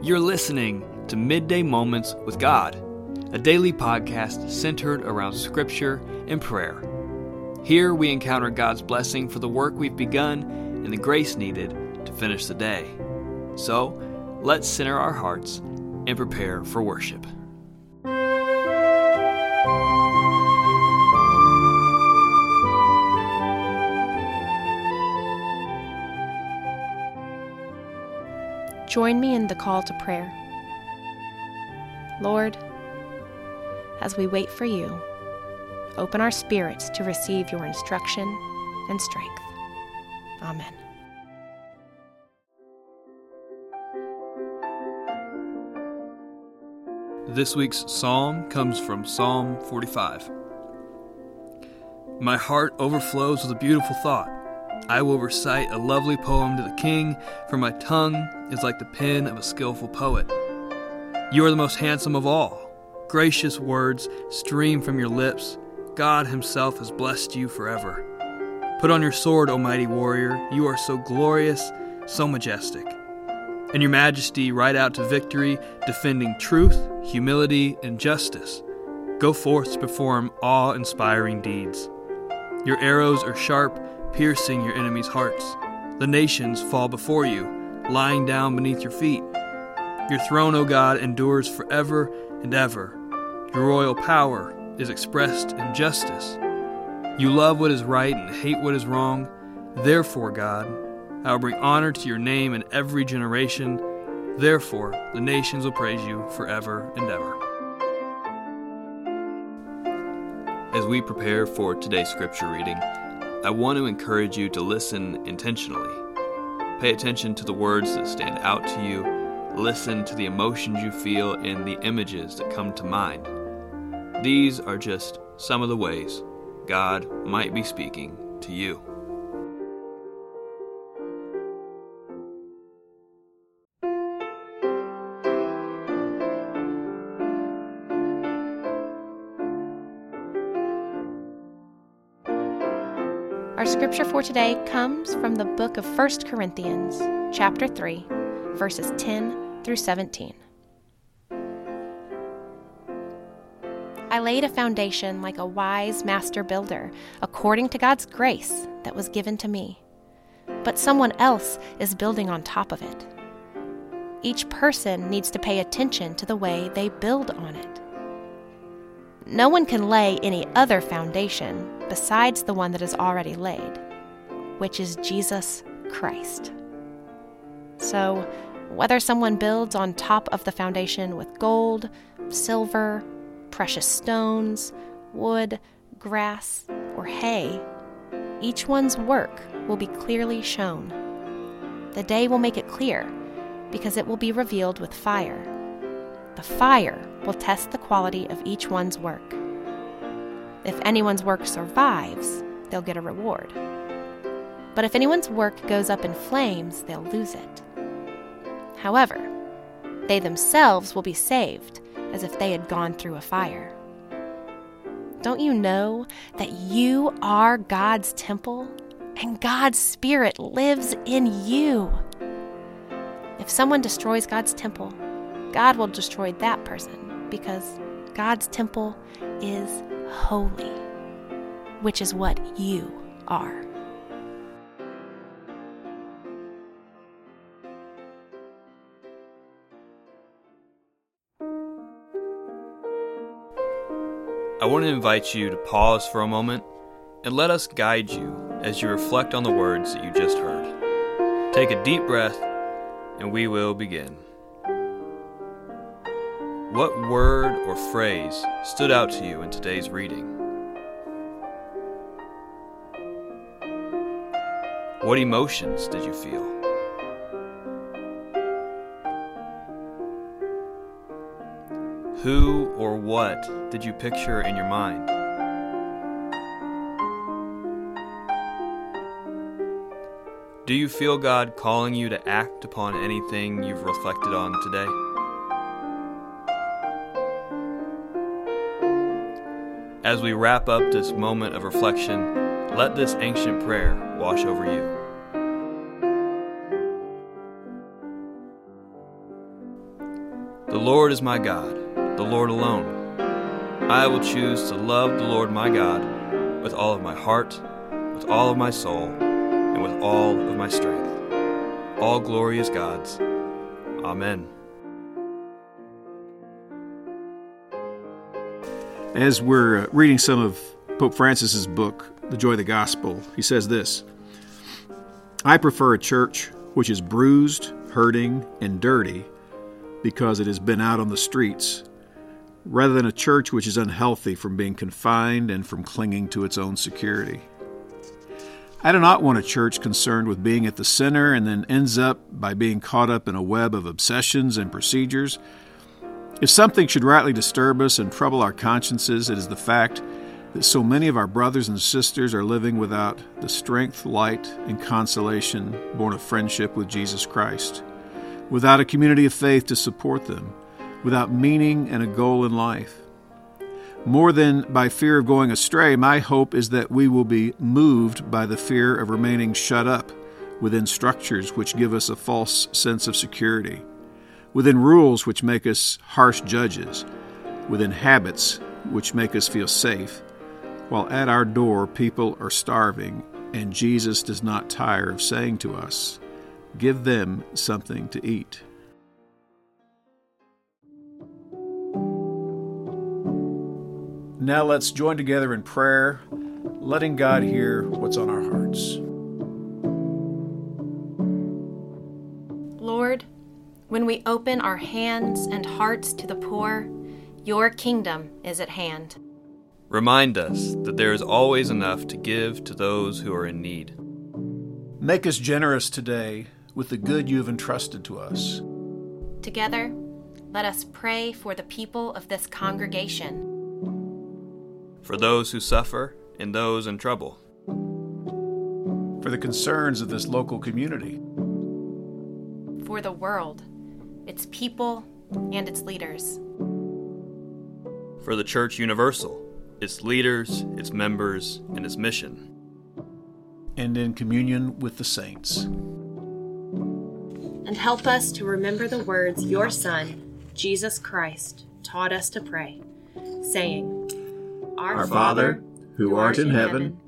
You're listening to Midday Moments with God, a daily podcast centered around Scripture and prayer. Here we encounter God's blessing for the work we've begun and the grace needed to finish the day. So, let's center our hearts and prepare for worship. Join me in the call to prayer. Lord, as we wait for you, open our spirits to receive your instruction and strength. Amen. This week's psalm comes from Psalm 45. My heart overflows with a beautiful thought. I will recite a lovely poem to the king, for my tongue is like the pen of a skillful poet. You are the most handsome of all. Gracious words stream from your lips. God Himself has blessed you forever. Put on your sword, O mighty warrior. You are so glorious, so majestic. In your majesty, ride out to victory, defending truth, humility, and justice. Go forth to perform awe inspiring deeds. Your arrows are sharp, piercing your enemies' hearts. The nations fall before you, lying down beneath your feet. Your throne, O God, endures forever and ever. Your royal power is expressed in justice. You love what is right and hate what is wrong. Therefore, God, I will bring honor to your name in every generation. Therefore, the nations will praise you forever and ever. As we prepare for today's scripture reading, I want to encourage you to listen intentionally. Pay attention to the words that stand out to you, listen to the emotions you feel and the images that come to mind. These are just some of the ways God might be speaking to you. Our scripture for today comes from the book of 1 Corinthians, chapter 3, verses 10 through 17. I laid a foundation like a wise master builder, according to God's grace that was given to me. But someone else is building on top of it. Each person needs to pay attention to the way they build on it. No one can lay any other foundation besides the one that is already laid, which is Jesus Christ. So, whether someone builds on top of the foundation with gold, silver, precious stones, wood, grass, or hay, each one's work will be clearly shown. The day will make it clear because it will be revealed with fire. The fire will test the quality of each one's work. If anyone's work survives, they'll get a reward. But if anyone's work goes up in flames, they'll lose it. However, they themselves will be saved as if they had gone through a fire. Don't you know that you are God's temple and God's Spirit lives in you? If someone destroys God's temple, God will destroy that person because God's temple is holy, which is what you are. I want to invite you to pause for a moment and let us guide you as you reflect on the words that you just heard. Take a deep breath and we will begin. What word or phrase stood out to you in today's reading? What emotions did you feel? Who or what did you picture in your mind? Do you feel God calling you to act upon anything you've reflected on today? As we wrap up this moment of reflection, let this ancient prayer wash over you. The Lord is my God, the Lord alone. I will choose to love the Lord my God with all of my heart, with all of my soul, and with all of my strength. All glory is God's. Amen. As we're uh, reading some of Pope Francis's book, The Joy of the Gospel, he says this I prefer a church which is bruised, hurting, and dirty because it has been out on the streets rather than a church which is unhealthy from being confined and from clinging to its own security. I do not want a church concerned with being at the center and then ends up by being caught up in a web of obsessions and procedures. If something should rightly disturb us and trouble our consciences, it is the fact that so many of our brothers and sisters are living without the strength, light, and consolation born of friendship with Jesus Christ, without a community of faith to support them without meaning and a goal in life. More than by fear of going astray, my hope is that we will be moved by the fear of remaining shut up within structures which give us a false sense of security, within rules which make us harsh judges, within habits which make us feel safe, while at our door people are starving and Jesus does not tire of saying to us, Give them something to eat. Now let's join together in prayer, letting God hear what's on our hearts. When we open our hands and hearts to the poor, your kingdom is at hand. Remind us that there is always enough to give to those who are in need. Make us generous today with the good you have entrusted to us. Together, let us pray for the people of this congregation for those who suffer and those in trouble, for the concerns of this local community, for the world, its people, and its leaders, for the Church Universal, its leaders, its members, and its mission, and in communion with the saints. And help us to remember the words your Son, Jesus Christ, taught us to pray, saying, our Father, who art in heaven,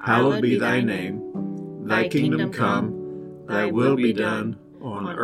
hallowed be thy name. Thy kingdom come, thy will be done, on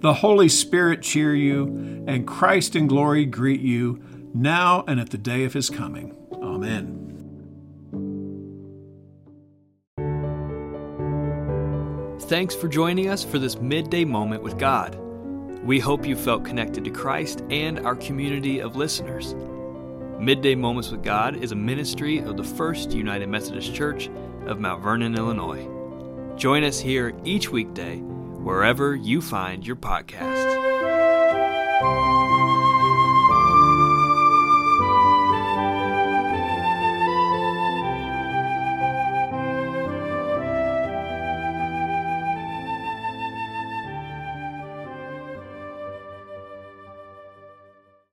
the Holy Spirit cheer you, and Christ in glory greet you, now and at the day of his coming. Amen. Thanks for joining us for this midday moment with God. We hope you felt connected to Christ and our community of listeners. Midday Moments with God is a ministry of the First United Methodist Church of Mount Vernon, Illinois. Join us here each weekday, wherever you find your podcasts.